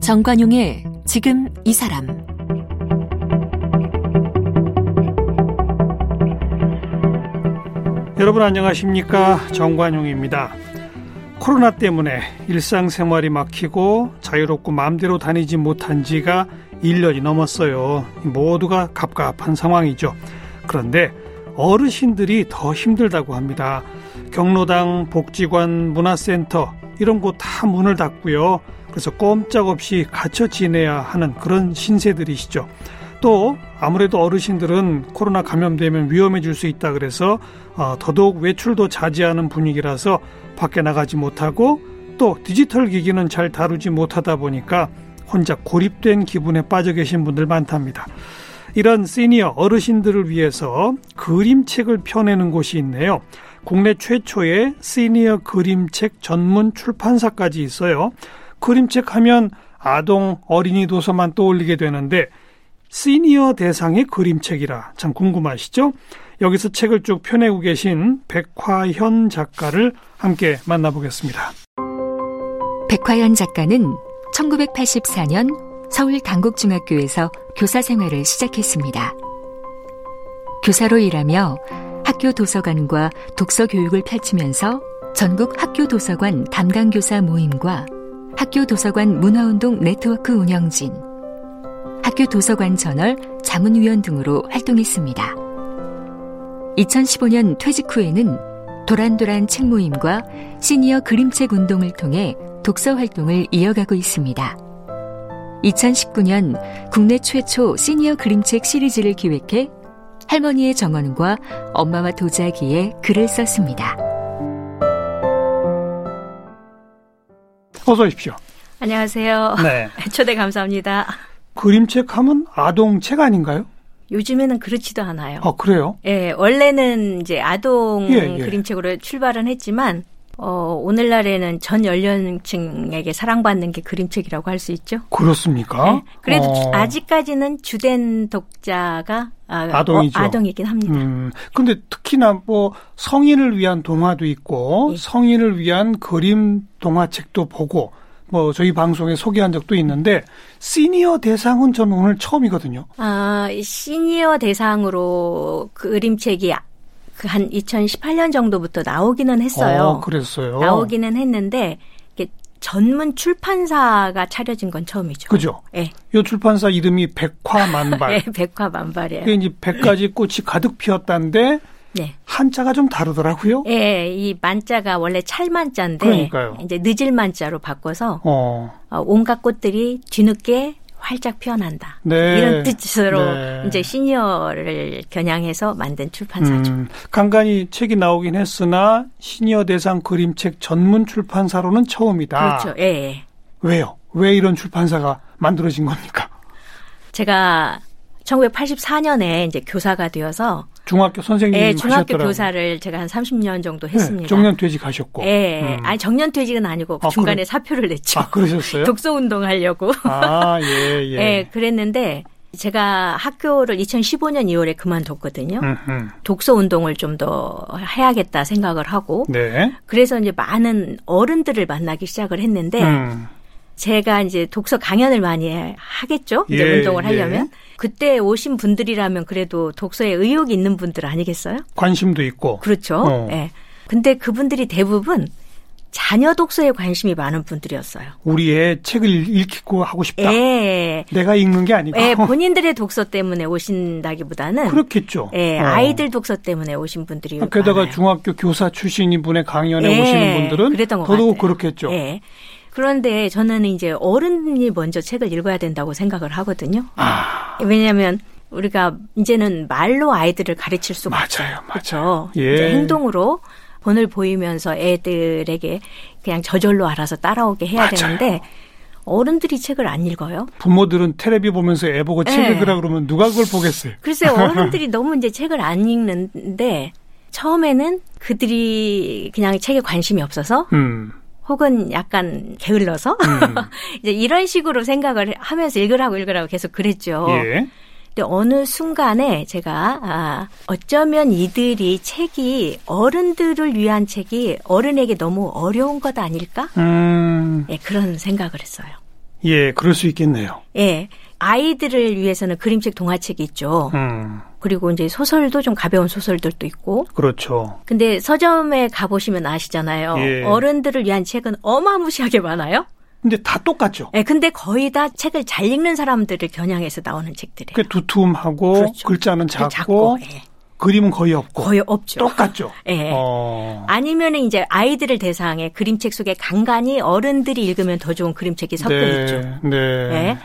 정관용의 지금 이 사람 여러분 안녕하십니까 정관용입니다. 코로나 때문에 일상생활이 막히고 자유롭고 마음대로 다니지 못한 지가 1년이 넘었어요. 모두가 갑갑한 상황이죠. 그런데 어르신들이 더 힘들다고 합니다. 경로당, 복지관, 문화센터 이런 곳 다 문을 닫고요. 그래서 꼼짝없이 갇혀 지내야 하는 그런 신세들이시죠. 또 아무래도 어르신들은 코로나 감염되면 위험해질 수 있다 그래서 어, 더더욱 외출도 자제하는 분위기라서 밖에 나가지 못하고 또 디지털 기기는 잘 다루지 못하다 보니까 혼자 고립된 기분에 빠져 계신 분들 많답니다. 이런 시니어 어르신들을 위해서 그림책을 펴내는 곳이 있네요. 국내 최초의 시니어 그림책 전문 출판사까지 있어요. 그림책 하면 아동 어린이 도서만 떠올리게 되는데 시니어 대상의 그림책이라 참 궁금하시죠? 여기서 책을 쭉 펴내고 계신 백화현 작가를 함께 만나보겠습니다. 백화현 작가는 1984년 서울 당국중학교에서 교사 생활을 시작했습니다. 교사로 일하며 학교 도서관과 독서 교육을 펼치면서 전국 학교 도서관 담당 교사 모임과 학교 도서관 문화운동 네트워크 운영진, 학교 도서관 저널 자문위원 등으로 활동했습니다. 2015년 퇴직 후에는 도란도란 책 모임과 시니어 그림책 운동을 통해 독서 활동을 이어가고 있습니다. 2019년 국내 최초 시니어 그림책 시리즈를 기획해 할머니의 정원과 엄마와 도자기에 글을 썼습니다. 어서 오십시오. 안녕하세요. 네. 초대 감사합니다. 그림책 하면 아동책 아닌가요? 요즘에는 그렇지도 않아요. 아, 그래요? 예, 원래는 이제 아동 예, 예. 그림책으로 출발은 했지만, 어, 오늘날에는 전 연령층에게 사랑받는 게 그림책이라고 할 수 있죠. 그렇습니까? 네. 그래도 어. 아직까지는 주된 독자가 아, 동이죠 어, 아동이긴 합니다. 음, 근데 특히나 뭐 성인을 위한 동화도 있고 예. 성인을 위한 그림 동화책도 보고 뭐 저희 방송에 소개한 적도 있는데 시니어 대상은 저는 오늘 처음이거든요. 아 시니어 대상으로 그림책이 그 한 2018년 정도부터 나오기는 했어요. 어, 그랬어요. 나오기는 했는데 전문 출판사가 차려진 건 처음이죠. 그죠? 예. 이 출판사 이름이 백화만발. 네, 백화만발이에요. 이게 이제 백가지 꽃이 가득 피었다는데 네. 한자가 좀 다르더라고요. 예, 이 만자가 원래 찰만자인데 그러니까요. 이제 늦을 만자로 바꿔서 어. 어, 온갖 꽃들이 뒤늦게 활짝 피어난다. 네. 이런 뜻으로 네. 이제 시니어를 겨냥해서 만든 출판사죠. 음, 간간히 책이 나오긴 했으나 시니어 대상 그림책 전문 출판사로는 처음이다. 그렇죠. 예. 왜요? 왜 이런 출판사가 만들어진 겁니까? 제가 1984년에 이제 교사가 되어서 중학교 선생님 네, 중학교 하셨더라고요. 교사를 제가 한 30년 정도 네, 했습니다. 네, 정년 퇴직하셨고. 네, 음. 아니 정년 퇴직은 아니고 아, 중간에 그래? 사표를 냈죠. 아, 그러셨어요? 독서 운동 하려고. 아, 예, 예. 네, 그랬는데 제가 학교를 2015년 2월에 그만뒀거든요. 음흠. 독서 운동을 좀 더 해야겠다 생각을 하고. 네. 그래서 이제 많은 어른들을 만나기 시작을 했는데. 음. 제가 이제 독서 강연을 많이 하겠죠. 이제 예, 운동을 하려면. 예. 그때 오신 분들이라면 그래도 독서에 의욕이 있는 분들 아니겠어요? 관심도 있고. 그렇죠. 어. 예. 근데 그분들이 대부분 자녀 독서에 관심이 많은 분들이었어요. 우리의 책을 읽고 하고 싶다. 예. 내가 읽는 게 아니고. 예, 본인들의 독서 때문에 오신다기보다는 그렇겠죠. 예, 어. 아이들 독서 때문에 오신 분들이 게다가 많아요. 중학교 교사 출신인 분의 강연에 예, 오시는 분들은 더더욱 그렇겠죠. 예. 그런데 저는 이제 어른이 먼저 책을 읽어야 된다고 생각을 하거든요. 아. 왜냐하면 우리가 이제는 말로 아이들을 가르칠 수가 맞아요, 맞아요. 그렇죠. 예. 이제 행동으로 본을 보이면서 애들에게 그냥 저절로 알아서 따라오게 해야 맞아요. 되는데 어른들이 책을 안 읽어요. 부모들은 테레비 보면서 애 보고 책 네. 읽으라 그러면 누가 그걸 보겠어요. 글쎄 어른들이 너무 이제 책을 안 읽는데 처음에는 그들이 그냥 책에 관심이 없어서 음. 혹은 약간 게을러서 음. 이제 이런 식으로 생각을 하면서 읽으라고 읽으라고 계속 그랬죠. 예. 근데 어느 순간에 제가 아, 어쩌면 이들이 책이 어른들을 위한 책이 어른에게 너무 어려운 것 아닐까? 음. 예, 그런 생각을 했어요. 예, 그럴 수 있겠네요. 예. 아이들을 위해서는 그림책 동화책이 있죠. 음. 그리고 이제 소설도 좀 가벼운 소설들도 있고. 그렇죠. 근데 서점에 가보시면 아시잖아요. 예. 어른들을 위한 책은 어마무시하게 많아요. 근데 다 똑같죠. 네, 근데 거의 다 책을 잘 읽는 사람들을 겨냥해서 나오는 책들이에요. 그 두툼하고 그렇죠. 글자는 작고, 작고 예. 그림은 거의 없고 거의 없죠. 똑같죠. 예. 어. 아니면은 이제 아이들을 대상에 그림책 속에 간간히 어른들이 읽으면 더 좋은 그림책이 섞여 네. 있죠. 네. 예.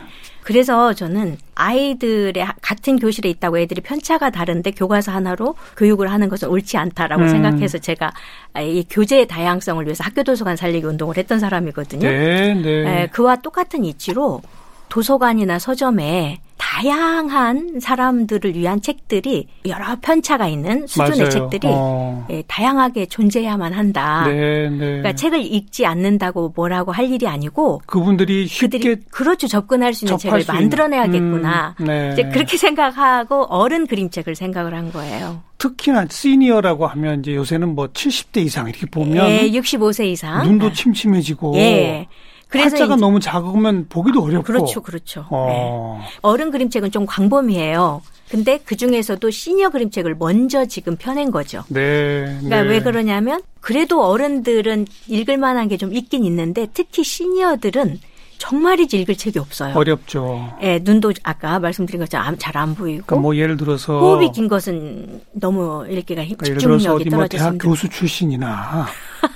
그래서 저는 아이들의 같은 교실에 있다고 애들이 편차가 다른데 교과서 하나로 교육을 하는 것은 옳지 않다라고 음. 생각해서 제가 이 교재의 다양성을 위해서 학교 도서관 살리기 운동을 했던 사람이거든요. 네, 네. 에, 그와 똑같은 이치로 도서관이나 서점에 다양한 사람들을 위한 책들이 여러 편차가 있는 수준의 맞아요. 책들이 어. 예, 다양하게 존재해야만 한다. 네, 네. 그러니까 책을 읽지 않는다고 뭐라고 할 일이 아니고 그분들이 쉽게 그들이 그렇죠 접근할 수 있는 책을 수 만들어내야겠구나. 음, 네. 이제 그렇게 생각하고 어른 그림책을 생각을 한 거예요. 특히나 시니어라고 하면 이제 요새는 뭐 70대 이상 이렇게 보면 예, 65세 이상 눈도 침침해지고 예. 그래서 팔자가 너무 작으면 보기도 어렵고. 그렇죠, 그렇죠. 어. 네. 어른 그림책은 좀 광범위해요. 근데 그 중에서도 시니어 그림책을 먼저 지금 펴낸 거죠. 네. 그러니까 네. 왜 그러냐면 그래도 어른들은 읽을 만한 게 좀 있긴 있는데 특히 시니어들은 정말이지 읽을 책이 없어요. 어렵죠. 예, 눈도 아까 말씀드린 것처럼 잘 안 보이고. 그러니까 뭐 예를 들어서 호흡이 긴 것은 너무 읽기가 그러니까 집중력이 뭐 대학 교수 출신이나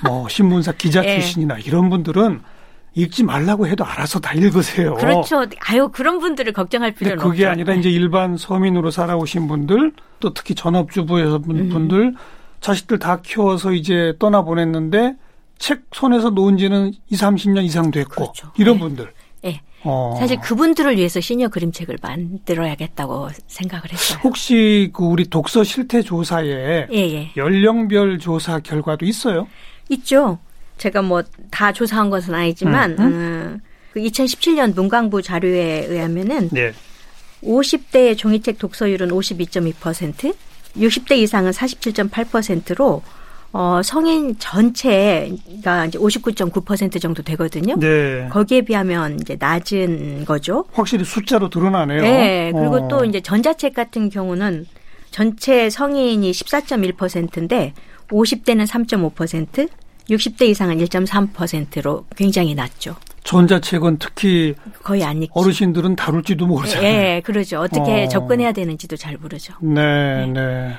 뭐 신문사 기자 예. 출신이나 이런 분들은 읽지 말라고 해도 알아서 다 읽으세요. 그렇죠. 아유 그런 분들을 걱정할 필요는 없죠. 그게 아니라 이제 일반 서민으로 살아오신 분들 또 특히 전업주부에서 음. 분들 음. 자식들 다 키워서 이제 떠나 보냈는데 책 손에서 놓은 지는 2, 30년 이상 됐고 그렇죠. 이런 네. 분들. 네. 어. 사실 그분들을 위해서 시니어 그림책을 만들어야겠다고 생각을 했어요. 혹시 그 우리 독서 실태 조사에 예, 예. 연령별 조사 결과도 있어요? 있죠. 제가 뭐 다 조사한 것은 아니지만 음, 음. 어, 그 2017년 문광부 자료에 의하면은 네. 50대의 종이책 독서율은 52.2%, 60대 이상은 47.8%로 어, 성인 전체가 이제 59.9% 정도 되거든요. 네. 거기에 비하면 이제 낮은 거죠. 확실히 숫자로 드러나네요. 네. 그리고 어. 또 이제 전자책 같은 경우는 전체 성인이 14.1%인데 50대는 3.5%, 60대 이상은 1.3%로 굉장히 낮죠. 전자책은 특히 거의 안 읽죠. 어르신들은 다룰지도 모르잖아요. 예, 그러죠. 어떻게 어. 접근해야 되는지도 잘 모르죠. 네, 네. 네.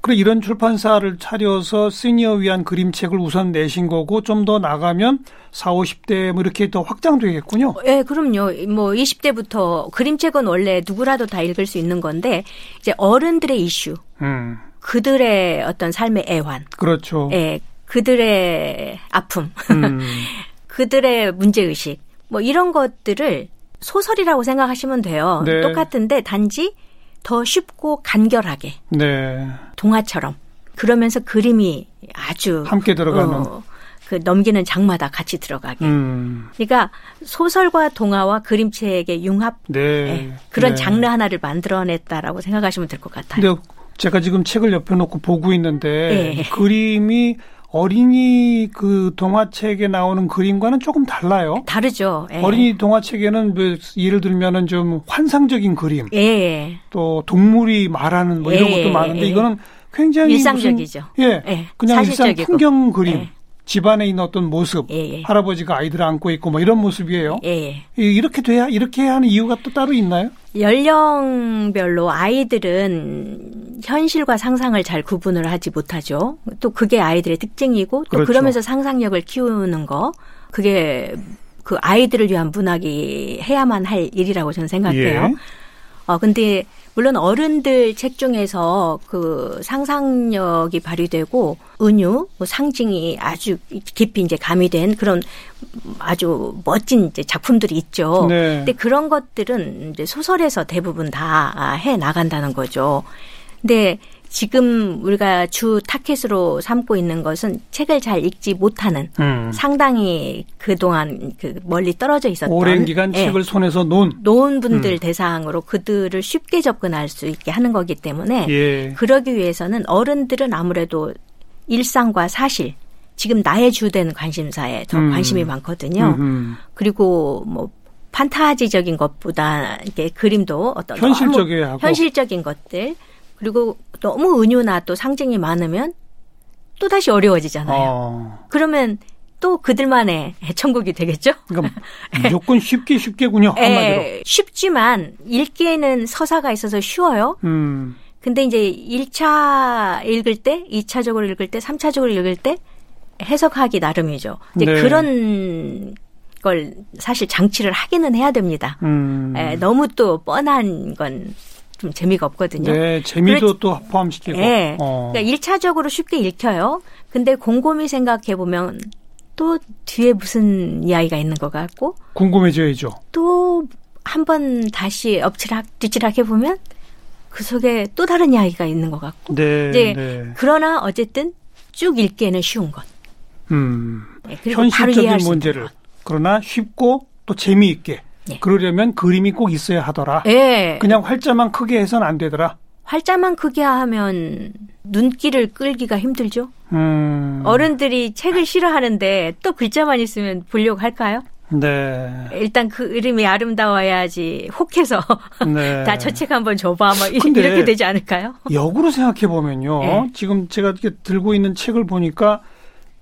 그래 이런 출판사를 차려서 시니어 위한 그림책을 우선 내신 거고 좀 더 나가면 4, 50대 뭐 이렇게 더 확장되겠군요. 예, 그럼요. 뭐 20대부터 그림책은 원래 누구라도 다 읽을 수 있는 건데 이제 어른들의 이슈. 음. 그들의 어떤 삶의 애환. 그렇죠. 예. 그들의 아픔, 음. 그들의 문제의식, 뭐 이런 것들을 소설이라고 생각하시면 돼요. 네. 똑같은데 단지 더 쉽고 간결하게. 네. 동화처럼. 그러면서 그림이 아주. 함께 들어가는. 어, 그 넘기는 장마다 같이 들어가게. 음. 그러니까 소설과 동화와 그림책의 융합 네. 네. 그런 네. 장르 하나를 만들어냈다라고 생각하시면 될 것 같아요. 근데 제가 지금 책을 옆에 놓고 보고 있는데 네. 그림이 어린이 그 동화책에 나오는 그림과는 조금 달라요. 다르죠. 예. 어린이 동화책에는 뭐 예를 들면은 좀 환상적인 그림, 예. 또 동물이 말하는 뭐 이런 예. 것도 많은데 예. 이거는 굉장히 일상적이죠. 무슨, 예, 예, 그냥 사실적이고. 일상 풍경 그림. 예. 집안에 있는 어떤 모습, 예, 예. 할아버지가 아이들을 안고 있고 뭐 이런 모습이에요. 예, 이렇게 돼야 이렇게 하는 이유가 또 따로 있나요? 연령별로 아이들은 현실과 상상을 잘 구분을 하지 못하죠. 또 그게 아이들의 특징이고 또 그렇죠. 그러면서 상상력을 키우는 거 그게 그 아이들을 위한 문학이 해야만 할 일이라고 저는 생각해요. 예. 어 근데 물론 어른들 책 중에서 그 상상력이 발휘되고 은유, 뭐 상징이 아주 깊이 이제 가미된 그런 아주 멋진 이제 작품들이 있죠. 네. 근데 그런 것들은 이제 소설에서 대부분 다 해 나간다는 거죠. 근데 지금 우리가 주 타켓으로 삼고 있는 것은 책을 잘 읽지 못하는 음. 상당히 그동안 그 멀리 떨어져 있었던 오랜 기간 예, 책을 손에서 놓은 놓은 분들 음. 대상으로 그들을 쉽게 접근할 수 있게 하는 거기 때문에 예. 그러기 위해서는 어른들은 아무래도 일상과 사실 지금 나의 주된 관심사에 더 음. 관심이 많거든요. 음흠. 그리고 뭐 판타지적인 것보다 이게 그림도 어떤 현실적인 것들 그리고 너무 은유나 또 상징이 많으면 또 다시 어려워지잖아요. 어. 그러면 또 그들만의 애천국이 되겠죠? 그러니까 무조건 쉽게 쉽게군요. 예, 한마디로. 에, 쉽지만 읽기에는 서사가 있어서 쉬워요. 음. 근데 이제 1차 읽을 때, 2차적으로 읽을 때, 3차적으로 읽을 때 해석하기 나름이죠. 이제 네. 그런 걸 사실 장치를 하기는 해야 됩니다. 음. 에, 너무 또 뻔한 건 좀 재미가 없거든요. 네, 재미도 또 포함시키고. 네. 어. 그러니까 1차적으로 쉽게 읽혀요. 근데 곰곰이 생각해 보면 또 뒤에 무슨 이야기가 있는 것 같고 궁금해져야죠. 또 한 번 다시 엎치락 뒤치락 해보면 그 속에 또 다른 이야기가 있는 것 같고. 네. 이제 네. 그러나 어쨌든 쭉 읽기에는 쉬운 것. 음. 네, 현실적인 문제를 그러나 쉽고 또 재미있게 예. 그러려면 그림이 꼭 있어야 하더라. 예. 그냥 활자만 크게 해서는 안 되더라. 활자만 크게 하면 눈길을 끌기가 힘들죠. 음. 어른들이 책을 싫어하는데 또 글자만 있으면 보려고 할까요? 네. 일단 그 그림이 아름다워야지 혹해서 네. 다저 책 한번 줘봐 막 이렇게 되지 않을까요? 역으로 생각해 보면요. 네. 지금 제가 이렇게 들고 있는 책을 보니까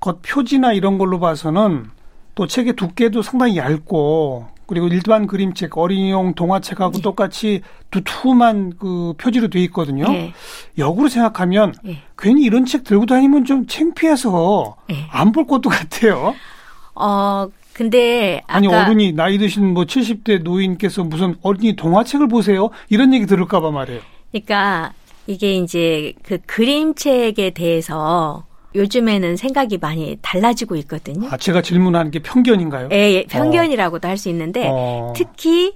겉 표지나 이런 걸로 봐서는 또 책의 두께도 상당히 얇고 그리고 일반 그림책 어린이용 동화책하고 네. 똑같이 두툼한 그 표지로 돼 있거든요. 네. 역으로 생각하면 네. 괜히 이런 책 들고 다니면 좀 창피해서 네. 안볼 것도 같아요. 어 근데 아니 어른이 나이 드신 뭐 70대 노인께서 무슨 어린이 동화책을 보세요 이런 얘기 들을까 봐 말이에요. 그러니까 이게 이제 그 그림책에 대해서 요즘에는 생각이 많이 달라지고 있거든요. 아, 제가 질문하는 게 편견인가요? 예, 예 편견이라고도 어. 할수 있는데 어. 특히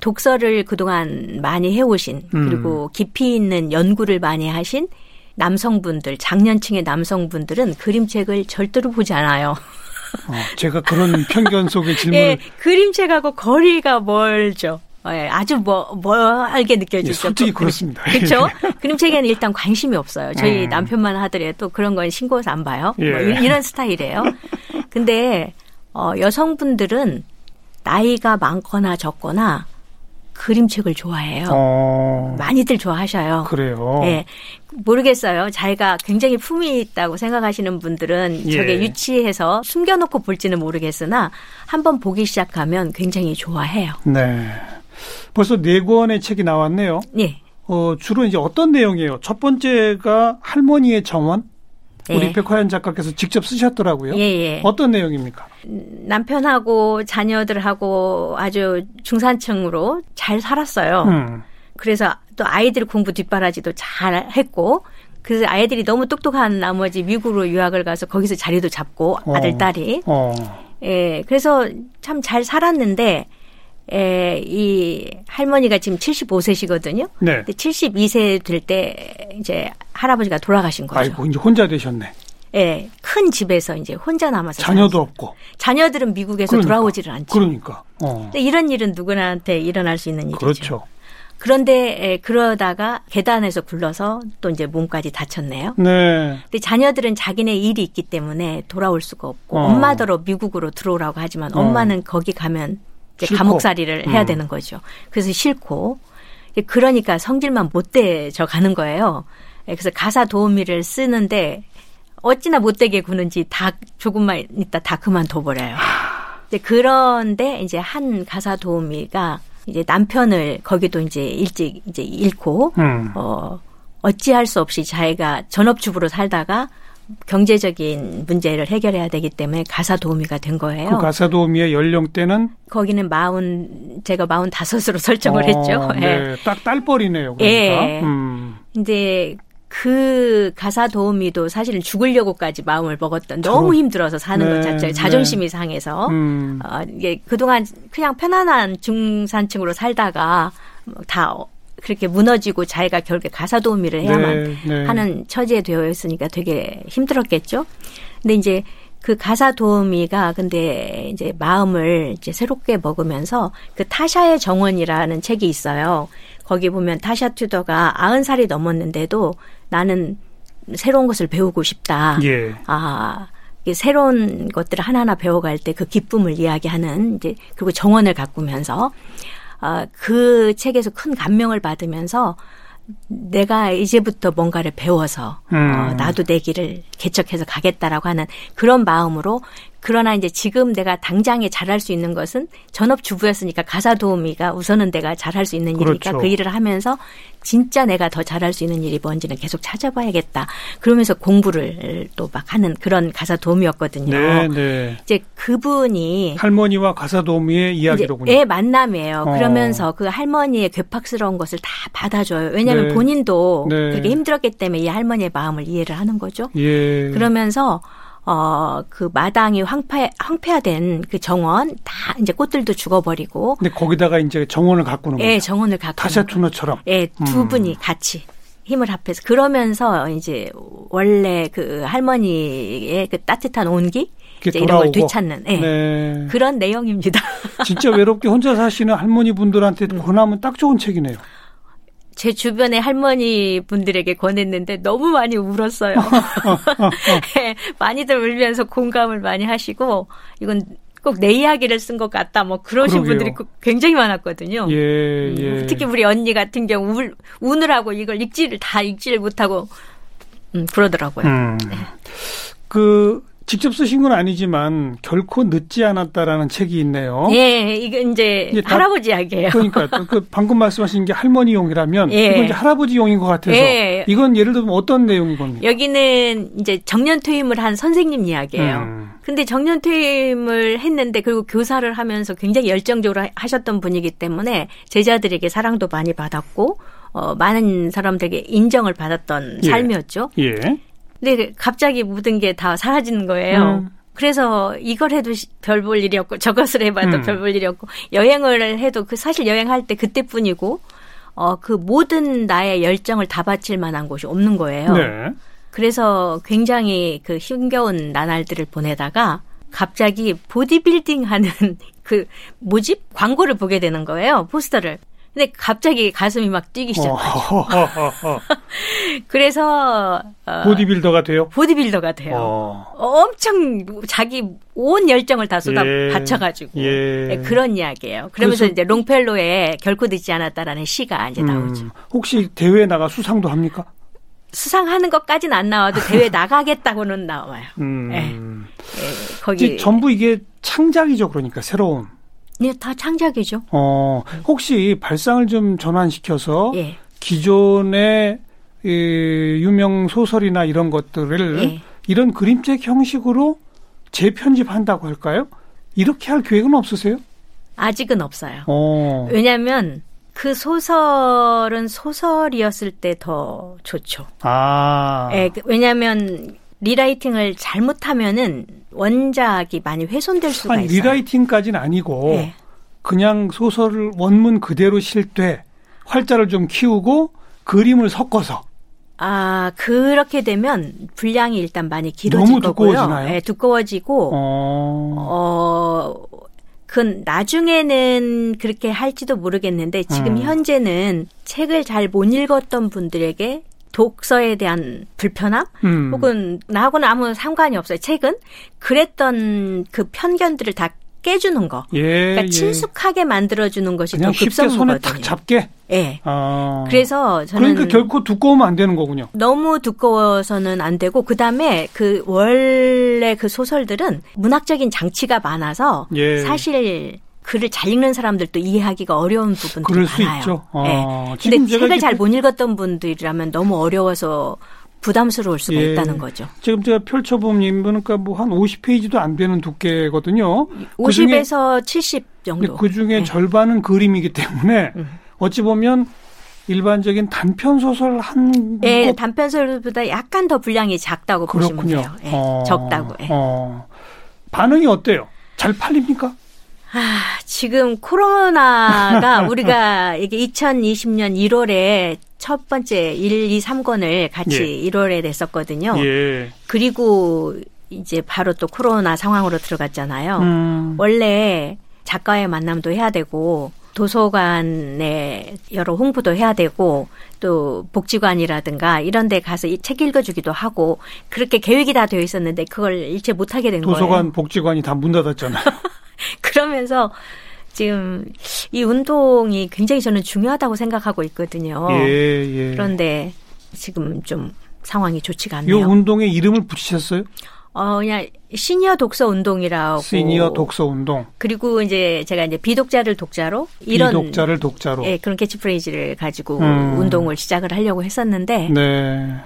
독서를 그동안 많이 해오신 음. 그리고 깊이 있는 연구를 많이 하신 남성분들, 장년층의 남성분들은 그림책을 절대로 보지 않아요. 어, 제가 그런 편견 속의 질문을 예, 그림책하고 거리가 멀죠. 예, 아주 뭐, 멀게 느껴지죠. 예, 솔직히 그렇습니다. 그렇죠? 그림책에는 일단 관심이 없어요. 저희 음. 남편만 하더라도 그런 건 신고해서 안 봐요. 뭐 예. 뭐 이런 스타일이에요. 근데 어, 여성분들은 나이가 많거나 적거나 그림책을 좋아해요. 어... 많이들 좋아하셔요. 그래요. 예. 모르겠어요. 자기가 굉장히 품이 있다고 생각하시는 분들은 예. 저게 유치해서 숨겨놓고 볼지는 모르겠으나 한번 보기 시작하면 굉장히 좋아해요. 네. 벌써 네 권의 책이 나왔네요. 네. 어, 주로 이제 어떤 내용이에요? 첫 번째가 할머니의 정원? 네. 우리 백화연 작가께서 직접 쓰셨더라고요. 예, 예. 어떤 내용입니까? 남편하고 자녀들하고 아주 중산층으로 잘 살았어요. 음. 그래서 또 아이들 공부 뒷바라지도 잘 했고, 그래서 아이들이 너무 똑똑한 나머지 미국으로 유학을 가서 거기서 자리도 잡고 아들, 어. 딸이. 어. 예, 그래서 참 잘 살았는데, 에, 이 할머니가 지금 75세시거든요. 네. 근데 72세 될 때 이제 할아버지가 돌아가신 거죠. 아이고 이제 혼자 되셨네. 예, 큰 집에서 이제 혼자 남아서 자녀도 살았어요. 없고 자녀들은 미국에서 그러니까, 돌아오지를 않죠. 그러니까. 어. 근데 이런 일은 누구나한테 일어날 수 있는 일이죠. 그렇죠. 그런데 에, 그러다가 계단에서 굴러서 또 이제 몸까지 다쳤네요. 네. 근데 자녀들은 자기네 일이 있기 때문에 돌아올 수가 없고 어. 엄마더러 미국으로 들어오라고 하지만 어. 엄마는 거기 가면 이제 감옥살이를 해야 음. 되는 거죠. 그래서 싫고 그러니까 성질만 못돼져 가는 거예요. 예, 그래서 가사 도우미를 쓰는데 어찌나 못되게 구는지 다 조금만 있다 다 그만둬 버려요. 이제 그런데 이제 한 가사 도우미가 이제 남편을 거기도 이제 일찍 이제 잃고 음. 어 어찌할 수 없이 자기가 전업주부로 살다가 경제적인 문제를 해결해야 되기 때문에 가사 도우미가 된 거예요. 그 가사 도우미의 연령대는 거기는 마흔 제가 마흔 다섯으로 설정을 어, 했죠. 네. 네. 딱 딸뻘이네요. 그러니까. 예. 음. 근데 그 가사 도우미도 사실은 죽으려고까지 마음을 먹었던 너무 힘들어서 사는 네, 것 자체 자존심이 네. 상해서 음. 어, 이게 그동안 그냥 편안한 중산층으로 살다가 다 그렇게 무너지고 자기가 결국에 가사 도우미를 해야만 네, 네. 하는 처지에 되어 있으니까 되게 힘들었겠죠. 근데 이제 그 가사 도우미가 근데 이제 마음을 이제 새롭게 먹으면서 그 타샤의 정원이라는 책이 있어요. 거기 보면 타샤 튜더가 아흔 살이 넘었는데도 나는 새로운 것을 배우고 싶다. 예. 아, 새로운 것들을 하나하나 배워갈 때 그 기쁨을 이야기하는 이제 그리고 정원을 가꾸면서 아, 그 책에서 큰 감명을 받으면서 내가 이제부터 뭔가를 배워서 어, 음. 어, 나도 내 길을 개척해서 가겠다라고 하는 그런 마음으로 그러나 이제 지금 내가 당장에 잘할 수 있는 것은 전업 주부였으니까 가사 도우미가 우선은 내가 잘할 수 있는 그렇죠. 일이니까 그 일을 하면서 진짜 내가 더 잘할 수 있는 일이 뭔지는 계속 찾아봐야겠다. 그러면서 공부를 또 막 하는 그런 가사 도우미였거든요. 네, 네. 이제 그분이 할머니와 가사 도우미의 이야기로군요. 예, 만남이에요. 어. 그러면서 그 할머니의 괴팍스러운 것을 다 받아줘요. 왜냐하면 네. 본인도 네. 그렇게 힘들었기 때문에 이 할머니의 마음을 이해를 하는 거죠. 예. 그러면서 어, 그 마당이 황폐, 황폐화된 그 정원, 다 이제 꽃들도 죽어버리고. 근데 거기다가 이제 정원을 가꾸는 거죠. 예, 정원을 가꾸는. 타샤투너처럼. 예, 두 음. 분이 같이. 힘을 합해서 그러면서 이제 원래 그 할머니의 그 따뜻한 온기 이제 이런 걸 되찾는 예. 네. 그런 내용입니다. 진짜 외롭게 혼자 사시는 할머니 분들한테 음. 권하면 딱 좋은 책이네요. 제 주변의 할머니 분들에게 권했는데 너무 많이 울었어요. 네, 많이들 울면서 공감을 많이 하시고 이건 꼭 내 이야기를 쓴 것 같다. 뭐 그러신 그러게요. 분들이 굉장히 많았거든요. 예, 음, 예. 특히 우리 언니 같은 경우 울, 우느라고 이걸 읽지를 다 읽지를 못하고 음, 그러더라고요. 음. 네. 그 직접 쓰신 건 아니지만 결코 늦지 않았다라는 책이 있네요. 예, 이거 이제, 이제 할아버지 이야기예요. 그러니까 그 방금 말씀하신 게 할머니용이라면 예. 이건 이제 할아버지용인 것 같아서 예. 이건 예를 들면 어떤 내용인 겁니까? 여기는 이제 정년 퇴임을 한 선생님 이야기예요. 음. 근데 정년 퇴임을 했는데 그리고 교사를 하면서 굉장히 열정적으로 하셨던 분이기 때문에 제자들에게 사랑도 많이 받았고 어, 많은 사람들에게 인정을 받았던 예. 삶이었죠. 예. 근데 갑자기 모든 게 다 사라지는 거예요. 음. 그래서 이걸 해도 별 볼 일이 없고 저것을 해봐도 음. 별볼 일이 없고 여행을 해도 그 사실 여행할 때 그때뿐이고 어 그 모든 나의 열정을 다 바칠 만한 곳이 없는 거예요. 네. 그래서 굉장히 그 힘겨운 나날들을 보내다가 갑자기 보디빌딩 하는 그 모집 광고를 보게 되는 거예요. 포스터를. 근데 갑자기 가슴이 막 뛰기 시작하죠. 그래서 어, 보디빌더가 돼요? 보디빌더가 돼요. 어. 엄청 자기 온 열정을 다 쏟아 예. 바쳐가지고 예. 네, 그런 이야기예요. 그러면서 이제 롱펠로에 결코 늦지 않았다라는 시가 이제 음, 나오죠. 혹시 대회 나가 수상도 합니까? 수상하는 것까지는 안 나와도 대회 나가겠다고는 나와요. 음. 네. 네, 거기 전부 이게 창작이죠, 그러니까 새로운. 네, 다 창작이죠. 어, 혹시 발상을 좀 전환시켜서 예. 기존의 이, 유명 소설이나 이런 것들을 예. 이런 그림책 형식으로 재편집한다고 할까요? 이렇게 할 계획은 없으세요? 아직은 없어요. 어. 왜냐하면 그 소설은 소설이었을 때 더 좋죠. 아. 예, 그 왜냐하면 리라이팅을 잘못하면은 원작이 많이 훼손될 수가 아니, 있어요. 리라이팅까지는 아니고 네. 그냥 소설을 원문 그대로 실되 활자를 좀 키우고 그림을 섞어서 아 그렇게 되면 분량이 일단 많이 길어질 너무 거고요. 두꺼워지나요? 네, 두꺼워지고 어. 어. 그건 나중에는 그렇게 할지도 모르겠는데 지금 음. 현재는 책을 잘 못 읽었던 분들에게 독서에 대한 불편함 음. 혹은 나하고는 아무 상관이 없어요. 책은 그랬던 그 편견들을 다 깨주는 거. 예, 그러니까 예. 친숙하게 만들어주는 것이 더 급선무거든요. 손에 딱 잡게. 예. 아. 그래서 저는 그러니까 결코 두꺼우면 안 되는 거군요. 너무 두꺼워서는 안 되고 그 다음에 그 원래 그 소설들은 문학적인 장치가 많아서 예. 사실 글을 잘 읽는 사람들도 이해하기가 어려운 부분들이 그럴 수 많아요. 있죠. 아, 네. 근데 책을 잘 못 읽었던 분들이라면 너무 어려워서 부담스러울 수가 예. 있다는 거죠. 지금 제가 펼쳐보면 그러니까 뭐 한 50페이지도 안 되는 두께거든요. 50에서 그 70 정도. 그 중에 네. 절반은 그림이기 때문에 음. 어찌 보면 일반적인 단편 소설 한 예, 단편 소설보다 약간 더 분량이 작다고 그렇군요. 보시면 돼요. 예, 어, 적다고. 예. 어. 반응이 어때요? 잘 팔립니까? 아, 지금 코로나가 우리가 이게 2020년 1월에 첫 번째 1, 2, 3권을 같이 예. 1월에 냈었거든요. 예. 그리고 이제 바로 또 코로나 상황으로 들어갔잖아요. 음. 원래 작가의 만남도 해야 되고 도서관에 여러 홍보도 해야 되고 또 복지관이라든가 이런 데 가서 이 책 읽어주기도 하고 그렇게 계획이 다 되어 있었는데 그걸 일체 못하게 된 도서관, 거예요. 도서관, 복지관이 다 문 닫았잖아요. 그러면서 지금 이 운동이 굉장히 저는 중요하다고 생각하고 있거든요. 예, 예. 그런데 지금 좀 상황이 좋지가 않네요. 이 운동에 이름을 붙이셨어요? 어, 그냥 시니어 독서 운동이라고. 시니어 독서 운동. 그리고 이제 제가 이제 비독자를 독자로 이런 비독자를 독자로. 예, 그런 캐치프레이즈를 가지고 음. 운동을 시작을 하려고 했었는데 네.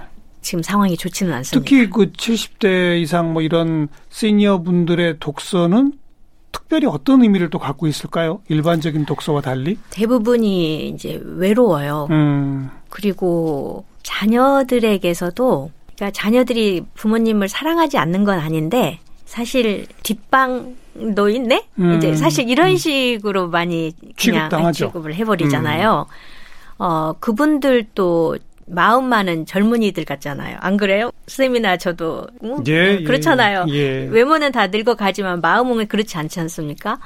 지금 상황이 좋지는 않습니다. 특히 그 70대 이상 뭐 이런 시니어 분들의 독서는 특별히 어떤 의미를 또 갖고 있을까요? 일반적인 독서와 달리? 대부분이 이제 외로워요. 음. 그리고 자녀들에게서도 그러니까 자녀들이 부모님을 사랑하지 않는 건 아닌데 사실 뒷방 노인네 음. 이제 사실 이런 음. 식으로 많이 그냥 취급당하죠. 취급을 해버리잖아요. 음. 어 그분들도 마음만은 젊은이들 같잖아요. 안 그래요? 쌤이나 저도 응? 예, 예, 그렇잖아요. 예. 외모는 다 늙어 가지만 마음은 그렇지 않지 않습니까?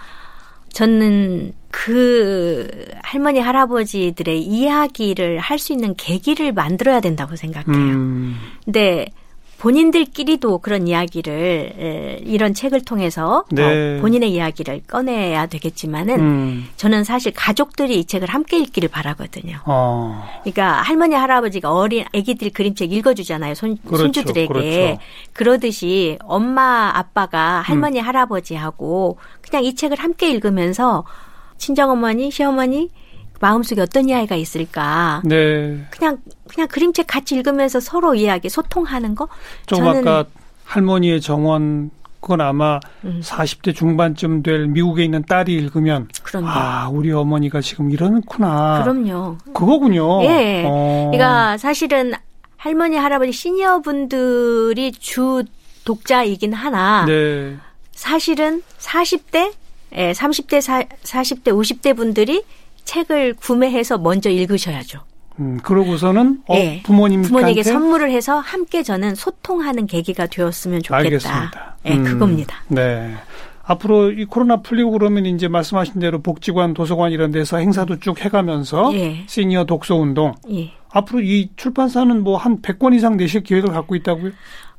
저는 그 할머니 할아버지들의 이야기를 할 수 있는 계기를 만들어야 된다고 생각해요. 음. 근데 본인들끼리도 그런 이야기를 이런 책을 통해서 네. 어, 본인의 이야기를 꺼내야 되겠지만은 음. 저는 사실 가족들이 이 책을 함께 읽기를 바라거든요. 어. 그러니까 할머니 할아버지가 어린 아기들 그림책 읽어주잖아요 손, 그렇죠, 손주들에게 그렇죠. 그러듯이 엄마 아빠가 할머니 음. 할아버지하고 그냥 이 책을 함께 읽으면서 친정 어머니 시어머니 마음속에 어떤 이야기가 있을까. 네. 그냥 그냥 그림책 같이 읽으면서 서로 이야기 소통하는 거. 좀 아까 할머니의 정원 그건 아마 음. 40대 중반쯤 될 미국에 있는 딸이 읽으면 그럼요. 아 우리 어머니가 지금 이러는구나. 그럼요. 그거군요. 예. 어. 그러니까 사실은 할머니 할아버지 시니어 분들이 주 독자이긴 하나 네. 사실은 40대 예, 30대, 4, 40대, 50대 분들이 책을 구매해서 먼저 읽으셔야죠. 음, 그러고서는 어, 네. 부모님 부모님에게 선물을 해서 함께 저는 소통하는 계기가 되었으면 좋겠다. 알겠습니다. 네, 음, 그겁니다. 네. 앞으로 이 코로나 풀리고 그러면 이제 말씀하신 대로 복지관, 도서관 이런 데서 행사도 쭉 해가면서 예. 시니어 독서 운동. 예. 앞으로 이 출판사는 뭐 한 100권 이상 내실 계획을 갖고 있다고요?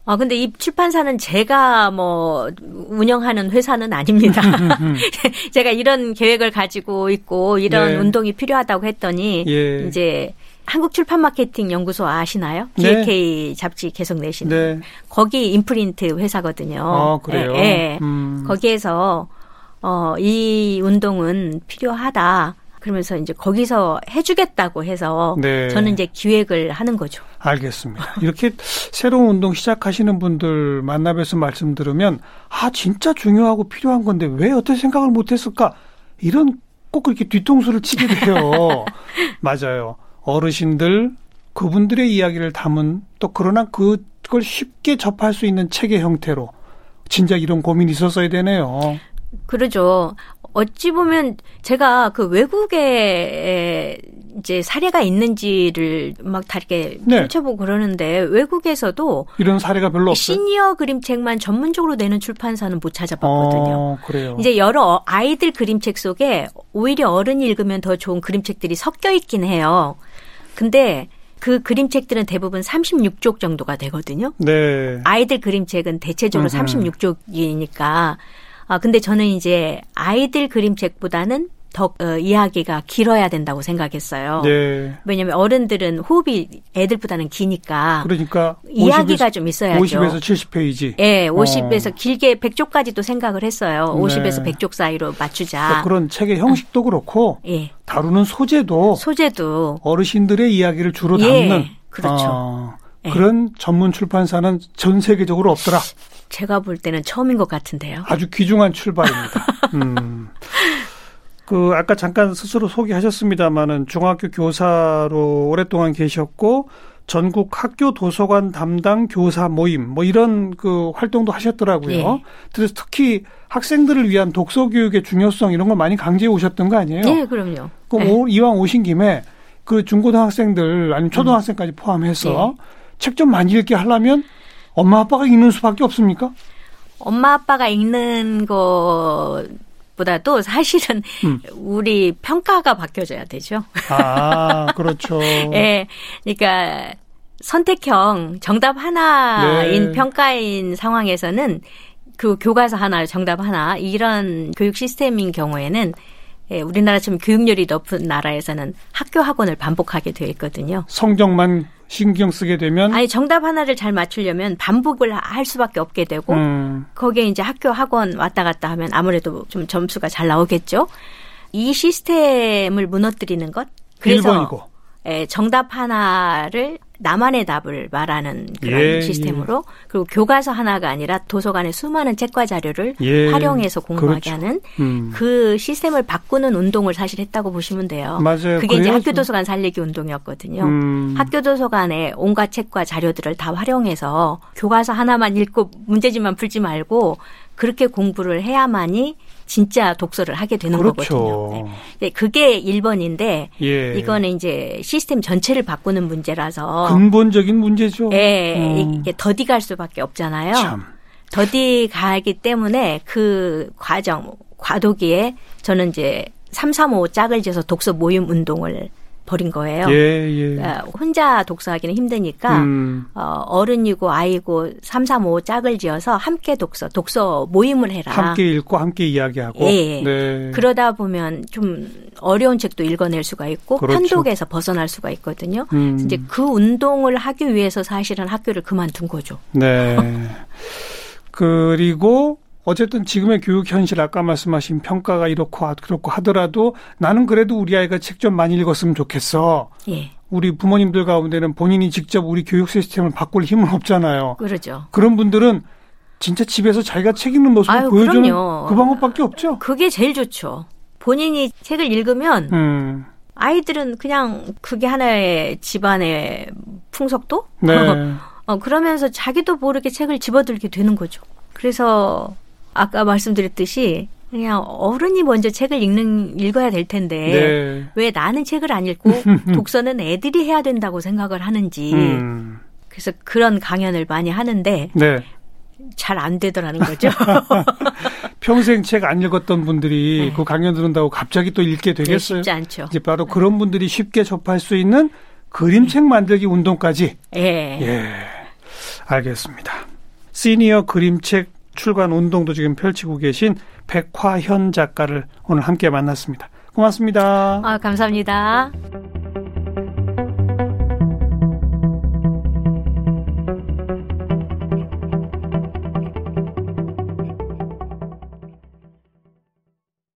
아, 근데 이 출판사는 제가 뭐 운영하는 회사는 아닙니다. 제가 이런 계획을 가지고 있고 이런 네. 운동이 필요하다고 했더니 예. 이제 한국 출판 마케팅 연구소 아시나요? BK 네. 잡지 계속 내시는 네. 거기 인프린트 회사거든요. 아, 그래요. 예. 네. 음. 거기에서 어, 이 운동은 필요하다. 그러면서 이제 거기서 해주겠다고 해서 네. 저는 이제 기획을 하는 거죠. 알겠습니다. 이렇게 새로운 운동 시작하시는 분들 만나뵈서 말씀 들으면 아 진짜 중요하고 필요한 건데 왜 어떻게 생각을 못했을까 이런 꼭 그렇게 뒤통수를 치게 돼요. 맞아요. 어르신들 그분들의 이야기를 담은 또 그러나 그걸 쉽게 접할 수 있는 책의 형태로 진짜 이런 고민이 있었어야 되네요. 그러죠. 어찌 보면 제가 그 외국에 이제 사례가 있는지를 막다 이렇게 네. 펼쳐보고 그러는데 외국에서도 이런 사례가 별로 없어요. 시니어 그림책만 전문적으로 내는 출판사는 못 찾아봤거든요. 어, 그래요. 이제 여러 아이들 그림책 속에 오히려 어른이 읽으면 더 좋은 그림책들이 섞여 있긴 해요. 근데 그 그림책들은 대부분 36쪽 정도가 되거든요. 네. 아이들 그림책은 대체적으로 음흠. 36쪽이니까 아, 근데 저는 이제 아이들 그림책보다는 더 어, 이야기가 길어야 된다고 생각했어요. 네. 왜냐하면 어른들은 호흡이 애들보다는 기니까. 그러니까 이야기가 50에서, 좀 있어야죠. 50에서 70페이지. 예, 네, 50에서 어. 길게 100쪽까지도 생각을 했어요. 50에서 네. 100쪽 사이로 맞추자. 그러니까 그런 책의 형식도 그렇고 예. 다루는 소재도 소재도 어르신들의 이야기를 주로 예, 담는 그렇죠. 어, 그런 전문 출판사는 전 세계적으로 없더라. 제가 볼 때는 처음인 것 같은데요. 아주 귀중한 출발입니다. 음. 그 아까 잠깐 스스로 소개하셨습니다마는 중학교 교사로 오랫동안 계셨고 전국 학교 도서관 담당 교사 모임 뭐 이런 그 활동도 하셨더라고요. 예. 그래서 특히 학생들을 위한 독서 교육의 중요성 이런 걸 많이 강조해 오셨던 거 아니에요? 네, 그럼요. 그 네. 이왕 오신 김에 그 중고등학생들 아니면 초등학생까지 포함해서 네. 책좀 많이 읽게 하려면 엄마 아빠가 읽는 수밖에 없습니까? 엄마 아빠가 읽는 거 보다도 사실은 음. 우리 평가가 바뀌어져야 되죠. 아, 그렇죠. 예. 네, 그러니까 선택형 정답 하나인 네. 평가인 상황에서는 그 교과서 하나, 정답 하나 이런 교육 시스템인 경우에는 예, 우리나라처럼 교육열이 높은 나라에서는 학교 학원을 반복하게 되어 있거든요. 성적만 신경 쓰게 되면 아니 정답 하나를 잘 맞추려면 반복을 할 수밖에 없게 되고 음. 거기에 이제 학교 학원 왔다 갔다 하면 아무래도 좀 점수가 잘 나오겠죠. 이 시스템을 무너뜨리는 것 그래서 1번이고. 예, 정답 하나를 나만의 답을 말하는 그런 예, 시스템으로 예. 그리고 교과서 하나가 아니라 도서관의 수많은 책과 자료를 예, 활용해서 공부하게 그렇죠. 하는 음. 그 시스템을 바꾸는 운동을 사실 했다고 보시면 돼요. 맞아요. 그게 이제 학교 도서관 살리기 운동이었거든요. 음. 학교 도서관에 온갖 책과 자료들을 다 활용해서 교과서 하나만 읽고 문제집만 풀지 말고 그렇게 공부를 해야만이 진짜 독서를 하게 되는 그렇죠. 거거든요. 네. 그게 1번인데 예. 이거는 이제 시스템 전체를 바꾸는 문제라서 근본적인 문제죠. 예. 음. 이게 더디 갈 수밖에 없잖아요. 참. 더디 가기 때문에 그 과정 과도기에 저는 이제 3, 3, 5 짝을 지어서 독서 모임 운동을 버린 거예요. 예, 예. 그러니까 혼자 독서하기는 힘드니까 음. 어, 어른이고 아이고 3, 3, 5 짝을 지어서 함께 독서, 독서 모임을 해라. 함께 읽고 함께 이야기하고. 예. 네. 그러다 보면 좀 어려운 책도 읽어낼 수가 있고 그렇죠. 한독에서 벗어날 수가 있거든요. 음. 이제 그 운동을 하기 위해서 사실은 학교를 그만둔 거죠. 네. 그리고 어쨌든 지금의 교육 현실 아까 말씀하신 평가가 이렇고 그렇고 하더라도 나는 그래도 우리 아이가 책 좀 많이 읽었으면 좋겠어. 예. 우리 부모님들 가운데는 본인이 직접 우리 교육 시스템을 바꿀 힘은 없잖아요. 그렇죠. 그런 분들은 진짜 집에서 자기가 책 읽는 모습을 아유, 보여주는 그럼요. 그 방법밖에 없죠. 그게 제일 좋죠. 본인이 책을 읽으면 음. 아이들은 그냥 그게 하나의 집안의 풍속도? 네. 어, 그러면서 자기도 모르게 책을 집어들게 되는 거죠. 그래서 아까 말씀드렸듯이 그냥 어른이 먼저 책을 읽는 읽어야 될 텐데 네. 왜 나는 책을 안 읽고 독서는 애들이 해야 된다고 생각을 하는지 음. 그래서 그런 강연을 많이 하는데 네. 잘안 되더라는 거죠. 평생 책 안 읽었던 분들이 네. 그 강연 들은다고 갑자기 또 읽게 네, 되겠어요? 쉽지 않죠. 이제 바로 그런 분들이 쉽게 접할 수 있는 그림책 만들기 운동까지. 예. 예. 알겠습니다. 시니어 그림책 출간 운동도 지금 펼치고 계신 백화현 작가를 오늘 함께 만났습니다. 고맙습니다. 아, 감사합니다.